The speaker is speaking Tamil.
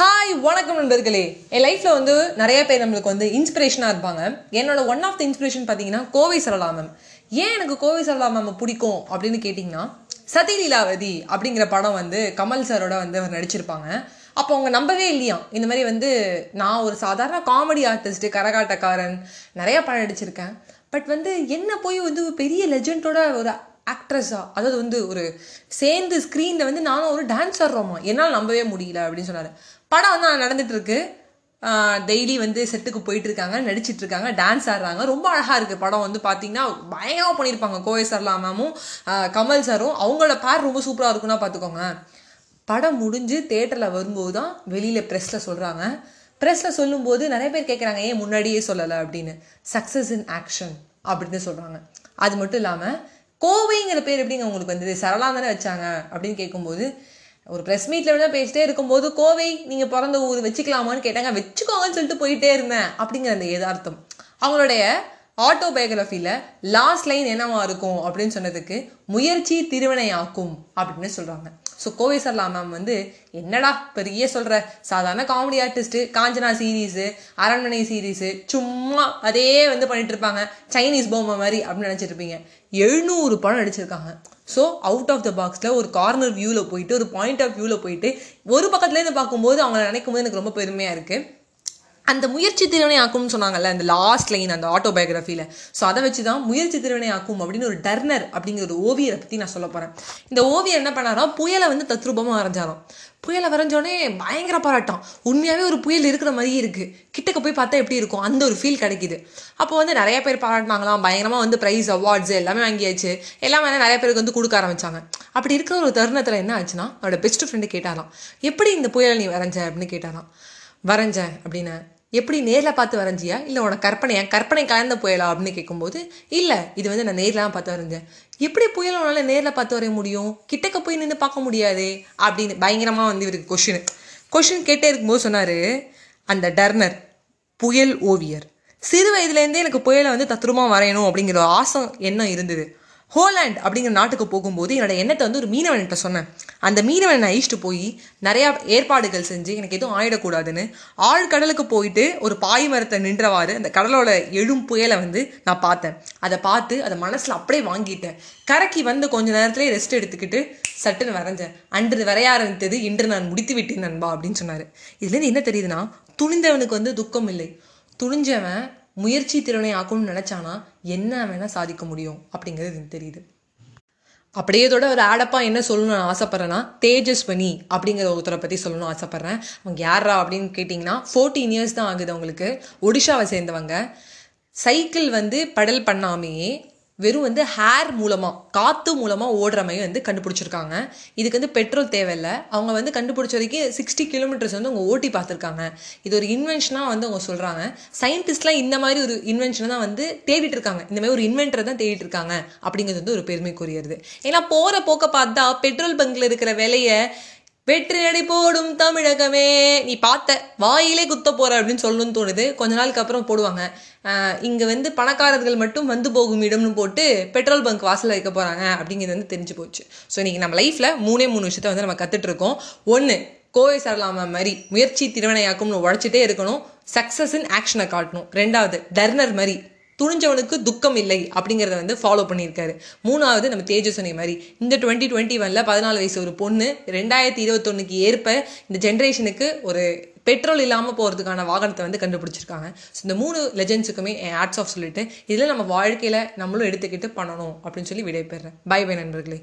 ஹாய் வணக்கம் நண்பர்களே. என் லைஃப்பில் வந்து நிறைய பேர் நம்மளுக்கு வந்து இன்ஸ்பிரேஷனாக இருப்பாங்க. என்னோட ஒன் ஆஃப் த இன்ஸ்பிரேஷன் பார்த்தீங்கன்னா கோவை சரளா மேம் ஏன் எனக்கு கோவை சரளா மேம் பிடிக்கும் அப்படின்னு கேட்டிங்கன்னா சதிலீலாவதி அப்படிங்கிற படம் வந்து கமல் சாரோட வந்து அவர் நடிச்சிருப்பாங்க. அப்போ அவங்க நம்பவே இல்லையா? இந்த மாதிரி வந்து நான் ஒரு சாதாரண காமெடி ஆர்டிஸ்ட் கரகாட்டக்காரன் நிறைய படம் நடிச்சிருக்கேன். பட் வந்து என்ன போய் வந்து ஒரு பெரிய லெஜெண்டோட ஒரு ஆக்ட்ரஸா அதாவது வந்து ஒரு சேர்ந்து ஸ்க்ரீனில் வந்து நானும் ஒரு டான்ஸ் ஆடுறோமா என்னால் நம்பவே முடியல அப்படின்னு சொன்னார். படம் வந்து நடந்துட்டு இருக்கு டெய்லி வந்து செட்டுக்கு போயிட்டு இருக்காங்க நடிச்சிட்டு இருக்காங்க டான்ஸ் ஆடுறாங்க. ரொம்ப அழகாக இருக்குது படம் வந்து பார்த்திங்கன்னா பயங்கரமாக பண்ணியிருப்பாங்க. கோவை சர்லா மேமும் கமல் சாரும் அவங்களோட பேர் ரொம்ப சூப்பராக இருக்குன்னா பார்த்துக்கோங்க படம் முடிஞ்சு தேட்டரில் வரும்போது தான் வெளியில் ப்ரெஸ்ஸில் சொல்கிறாங்க ப்ரெஸ்ஸில் சொல்லும்போது நிறைய பேர் கேட்குறாங்க ஏன் முன்னாடியே சொல்லலை? அப்படின்னு. சக்ஸஸ் இன் ஆக்ஷன் அப்படின்னு சொல்கிறாங்க அது மட்டும் இல்லாமல் கோவைங்கிற பேர் எப்படிங்க உங்களுக்கு வந்தது? சரளா தானே வச்சாங்க அப்படின்னு கேட்கும்போது ஒரு ப்ரெஸ் மீட்டில் விட பேசிட்டே இருக்கும்போது கோவை நீங்கள் பிறந்த ஊர் வச்சுக்கலாமான்னு கேட்டாங்க. வச்சுக்கோங்கன்னு சொல்லிட்டு போயிட்டே இருந்தேன் அப்படிங்கிற அந்த எதார்த்தம் அவங்களுடைய ஆட்டோபயோகிராஃபியில் லாஸ்ட் லைன் என்னவா இருக்கும் அப்படின்னு சொன்னதுக்கு முயற்சி திருவினையாக்கும் அப்படின்னு சொல்கிறாங்க ஸோ கோவை சர்லா மேம் வந்து என்னடா பெரிய சொல்கிற சாதாரண comedy artist Kanchana series Aranmanai series சும்மா அதே வந்து பண்ணிட்டு இருப்பாங்க. சைனீஸ் பொம்மை மாதிரி அப்படின்னு நினச்சிருப்பீங்க. எழுநூறு படம் நடிச்சிருக்காங்க. ஸோ அவுட் ஆஃப் த பாக்ஸில் ஒரு கார்னர் வியூவில் போயிட்டு ஒரு பாயிண்ட் ஆஃப் வியூவில் போயிட்டு ஒரு பக்கத்துலேருந்து பார்க்கும்போது அவங்கள நினைக்கும் போது எனக்கு ரொம்ப பெருமையாக இருக்குது அந்த முயற்சி திருவினை ஆக்கும்னு சொன்னாங்கல்ல அந்த லாஸ்ட் லைன் அந்த ஆட்டோபயோகிராஃபியில் ஸோ அதை வச்சு தான் முயற்சி திறனை ஆக்கும் அப்படின்னு ஒரு டர்னர் அப்படிங்கிற ஒரு ஓவியரை பற்றி நான் சொல்ல போகிறேன் இந்த ஓவியர் என்ன பண்ணாரோ புயலை வந்து தத்ரூபமாக வரைஞ்சாராம். புயலை வரைஞ்சோடனே பயங்கர பாராட்டம். உண்மையாகவே ஒரு புயல் இருக்கிற மாதிரியே இருக்குது கிட்டக்க போய் பார்த்தா எப்படி இருக்கும்? அந்த ஒரு ஃபீல் கிடைக்குது. அப்போ வந்து நிறைய பேர் பாராட்டினாங்களாம். பயங்கரமாக வந்து ப்ரைஸ் அவார்ட்ஸ் எல்லாமே வாங்கியாச்சு. எல்லாமே நிறைய பேருக்கு வந்து கொடுக்க ஆரம்பித்தாங்க அப்படி இருக்கிற ஒரு தருணத்தில் என்ன ஆச்சுன்னா அவரோட பெஸ்ட் ஃப்ரெண்டு கேட்டாராம். எப்படி இந்த புயலை நீ வரைஞ்ச? அப்படின்னு கேட்டாராம். வரைஞ்சேன் அப்படின்னு. எப்படி நேரில் பார்த்து வரைஞ்சியா? இல்லை உனக்கு கற்பனையா? கற்பனை கலந்த புயலா? அப்படின்னு கேட்கும்போது இல்லை இது வந்து நான் நேரில் பார்த்து வரைஞ்சேன். எப்படி புயல் உன்னால் நேரில் பார்த்து வரைய முடியும்? கிட்டக்க போய் நின்று பார்க்க முடியாதே? அப்படின்னு பயங்கரமாக வந்து இவருக்கு கொஷின் கொஷின் கேட்டே இருக்கும்போது சொன்னார் அந்த டர்னர் புயல் ஓவியர். சிறு வயதுலேருந்தே எனக்கு புயலை வந்து தத்ரூபமாக வரையணும் அப்படிங்கிற ஆசை எண்ணம் இருந்தது. ஹோலாண்ட் அப்படிங்கிற நாட்டுக்கு போகும்போது என்னோட எண்ணத்தை வந்து ஒரு மீனவன்கிட்ட சொன்னேன். அந்த மீனவனை நான் அழிச்சிட்டு போய் நிறையா ஏற்பாடுகள் செஞ்சு எனக்கு எதுவும் ஆயிடக்கூடாதுன்னு ஆழ்கடலுக்கு போயிட்டு ஒரு பாய் மரத்தை நின்றவாறு அந்த கடலோட எழும் புயலை வந்து நான் பார்த்தேன். அதை பார்த்து அதை மனசில் அப்படியே வாங்கிட்டேன். கரைக்கு வந்து கொஞ்ச நேரத்துலேயே ரெஸ்ட் எடுத்துக்கிட்டு சட்டுன்னு வரைஞ்சேன். அன்று வரைய ஆரம்பித்தது இன்று நான் முடித்து விட்டேன் நண்பா அப்படின்னு சொன்னார். இதுலேருந்து என்ன தெரியுதுன்னா துணிந்தவனுக்கு வந்து துக்கம் இல்லை. துணிஞ்சவன் முயற்சி திறனை ஆக்கணும்னு நினச்சானா என்ன வேணால் சாதிக்க முடியும் அப்படிங்கிறது எனக்கு தெரியுது. அப்படியே இதோட ஒரு ஆடப்பா என்ன சொல்லணும்னு ஆசைப்பட்றேன்னா தேஜஸ்வனி அப்படிங்கிற ஒருத்தரை பற்றி சொல்லணும்னு ஆசைப்பட்றேன். அவங்க யாரா அப்படின்னு கேட்டிங்கன்னா ஃபோர்டீன் இயர்ஸ் தான் ஆகுது அவங்களுக்கு. ஒடிஷாவை சேர்ந்தவங்க. சைக்கிள் வந்து படல் பண்ணாமையே வெறும் வந்து ஹேர் மூலமாக காற்று மூலமாக ஓடுற மாதிரி வந்து கண்டுபிடிச்சிருக்காங்க. இதுக்கு வந்து பெட்ரோல் தேவையில்லை. அவங்க வந்து கண்டுபிடிச்ச வரைக்கும் சிக்ஸ்டி கிலோமீட்டர்ஸ் வந்து அவங்க ஓட்டி பார்த்துருக்காங்க. இது ஒரு இன்வென்ஷனாக வந்து அவங்க சொல்கிறாங்க சயின்டிஸ்ட்லாம் இந்த மாதிரி ஒரு இன்வென்ஷனை தான் வந்து தேடிட்டு இருக்காங்க. இந்த மாதிரி ஒரு இன்வென்டரை தான் தேடிட்டு இருக்காங்க. அப்படிங்கிறது வந்து ஒரு பெருமைக்குரியது. ஏன்னா போகிற போக்க பார்த்தா பெட்ரோல் பங்கில் இருக்கிற விலையை வெற்றி நடை போடும் தமிழகமே. நீ பார்த்த வாயிலே குத்த போற அப்படின்னு சொல்லணும்னு தோணுது. கொஞ்ச நாளுக்கு அப்புறம் போடுவாங்க. இங்கே வந்து பணக்காரர்கள் மட்டும் வந்து போகும் இடம்னு போட்டு பெட்ரோல் பங்க் வாசலில் வைக்க போகிறாங்க அப்படிங்கிறது வந்து தெரிஞ்சு போச்சு. ஸோ இன்றைக்கி நம்ம லைஃப்பில் மூணே மூணு விஷயத்த வந்து நம்ம கற்றுட்டு இருக்கோம். ஒன்று கோவை சரலாமா மாதிரி முயற்சி திருவினையாக்கும்னு உழைச்சிட்டே இருக்கணும். சக்ஸஸ் இன் ஆக்ஷனை காட்டணும். ரெண்டாவது டர்னர் மாதிரி துணிஞ்சவனுக்கு துக்கம் இல்லை அப்படிங்கிறத வந்து ஃபாலோ பண்ணியிருக்காரு. மூணாவது நம்ம தேஜஸ்வனி மாதிரி இந்த டுவெண்ட்டி டுவெண்ட்டி ஒனில் பதினாலு வயசு ஒரு பொண்ணு ரெண்டாயிரத்தி இருபத்தொன்னுக்கு ஏற்ப இந்த ஜென்ரேஷனுக்கு ஒரு பெட்ரோல் இல்லாமல் போகிறதுக்கான வாகனத்தை வந்து கண்டுபிடிச்சிருக்காங்க. ஸோ இந்த மூணு லெஜெண்ட்ஸுக்குமே என் ஆட்ஸ் ஆஃப் சொல்லிட்டு இதில் நம்ம வாழ்க்கையில் நம்மளும் எடுத்துக்கிட்டு பண்ணணும் அப்படின்னு சொல்லி விடைபெறேன். பை பை நண்பர்களே.